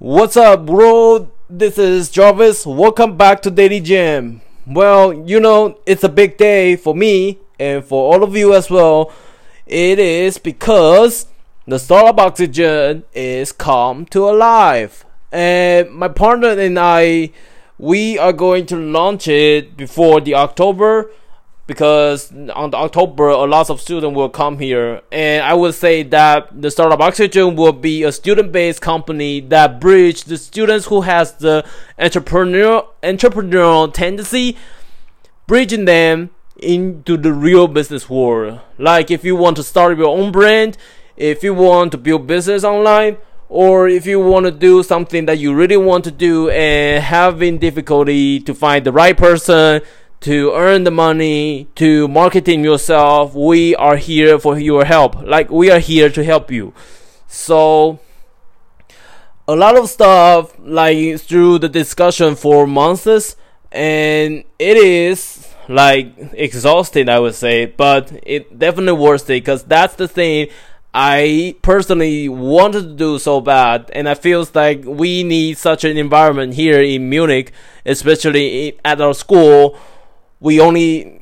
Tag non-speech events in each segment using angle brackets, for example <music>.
What's up, bro? This is Jarvis. Welcome back to DailyJam. Well, you know, it's a big day for me and for all of you as well. It is because the Startup Oxygen is come to alive. And my partner and I, we are going to launch it before the October because on October a lot of students will come here. And I would say that the startup oxygen will be a student-based company that bridge the students who has the entrepreneurial entrepreneurial tendency bridging them into the real business world. Like if you want to start your own brand if you want to build business online or if you want to do something that you really want to do and having difficulty to find the right person to earn the money, to marketing yourself, we are here for your help. Like we are here to help you. So a lot of stuff like through the discussion for months and it is like exhausting I would say, but it definitely worth it because that's the thing I personally wanted to do so bad, and I feels like we need such an environment here in Munich, especially at our school, we only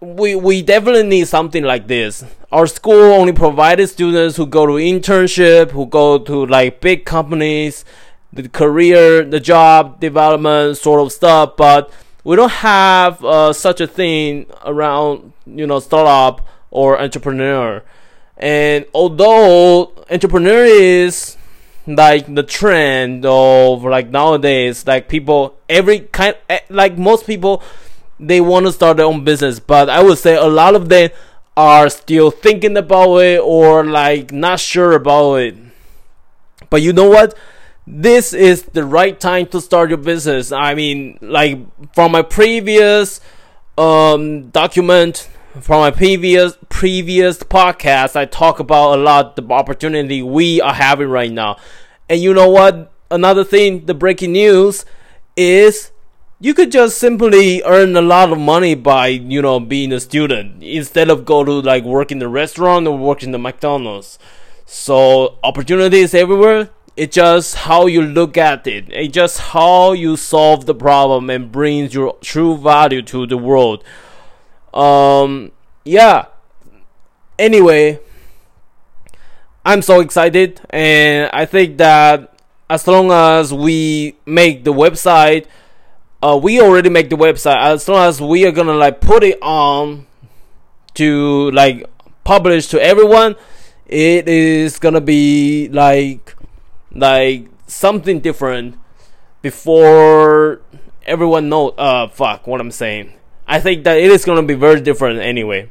we we definitely need something like this. Our school only provided students who go to internship, who go to like big companies, the career, the job development sort of stuff, but we don't have uh, such a thing around you know startup or entrepreneur. And although entrepreneur is like the trend of like nowadays, like people every kind eh, like most people they want to start their own business, but I would say a lot of them are still thinking about it or like not sure about it. But you know what? This is the right time to start your business. I mean, like from my previous um, document, from my previous previous podcast, I talk about a lot the opportunity we are having right now. And you know what? Another thing, the breaking news is you could just simply earn a lot of money by you know being a student instead of go to like work in the restaurant or work in the McDonald's. So opportunities everywhere. It's just how you look at it. It's just how you solve the problem and brings your true value to the world. Um, yeah. Anyway, I'm so excited, and I think that as long as we make the website uh, we already make the website. As long as we are gonna like put it on to like publish to everyone it is gonna be like like something different before everyone know uh fuck what i'm saying. I think that it is gonna be very different anyway.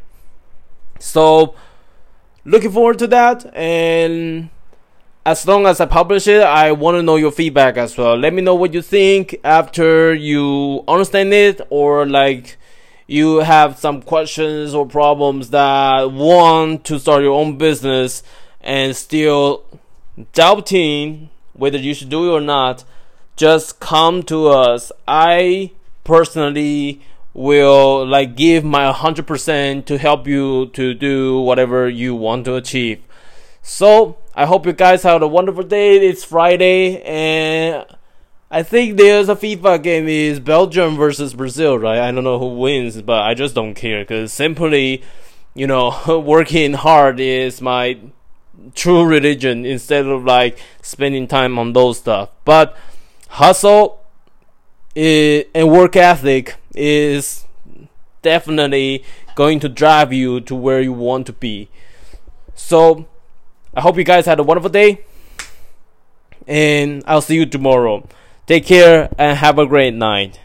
So looking forward to that and as long as I publish it, I want to know your feedback as well. Let me know what you think after you understand it or like you have some questions or problems that want to start your own business and still doubting whether you should do it or not. Just come to us. I personally will like give my 100% to help you to do whatever you want to achieve. So, I hope you guys had a wonderful day. It's Friday, and I think there's a FIFA game is Belgium versus Brazil, right? I don't know who wins, but I just don't care because simply, you know, <laughs> working hard is my true religion instead of like spending time on those stuff. But hustle is, and work ethic is definitely going to drive you to where you want to be. So I hope you guys had a wonderful day. And I'll see you tomorrow. Take care and have a great night.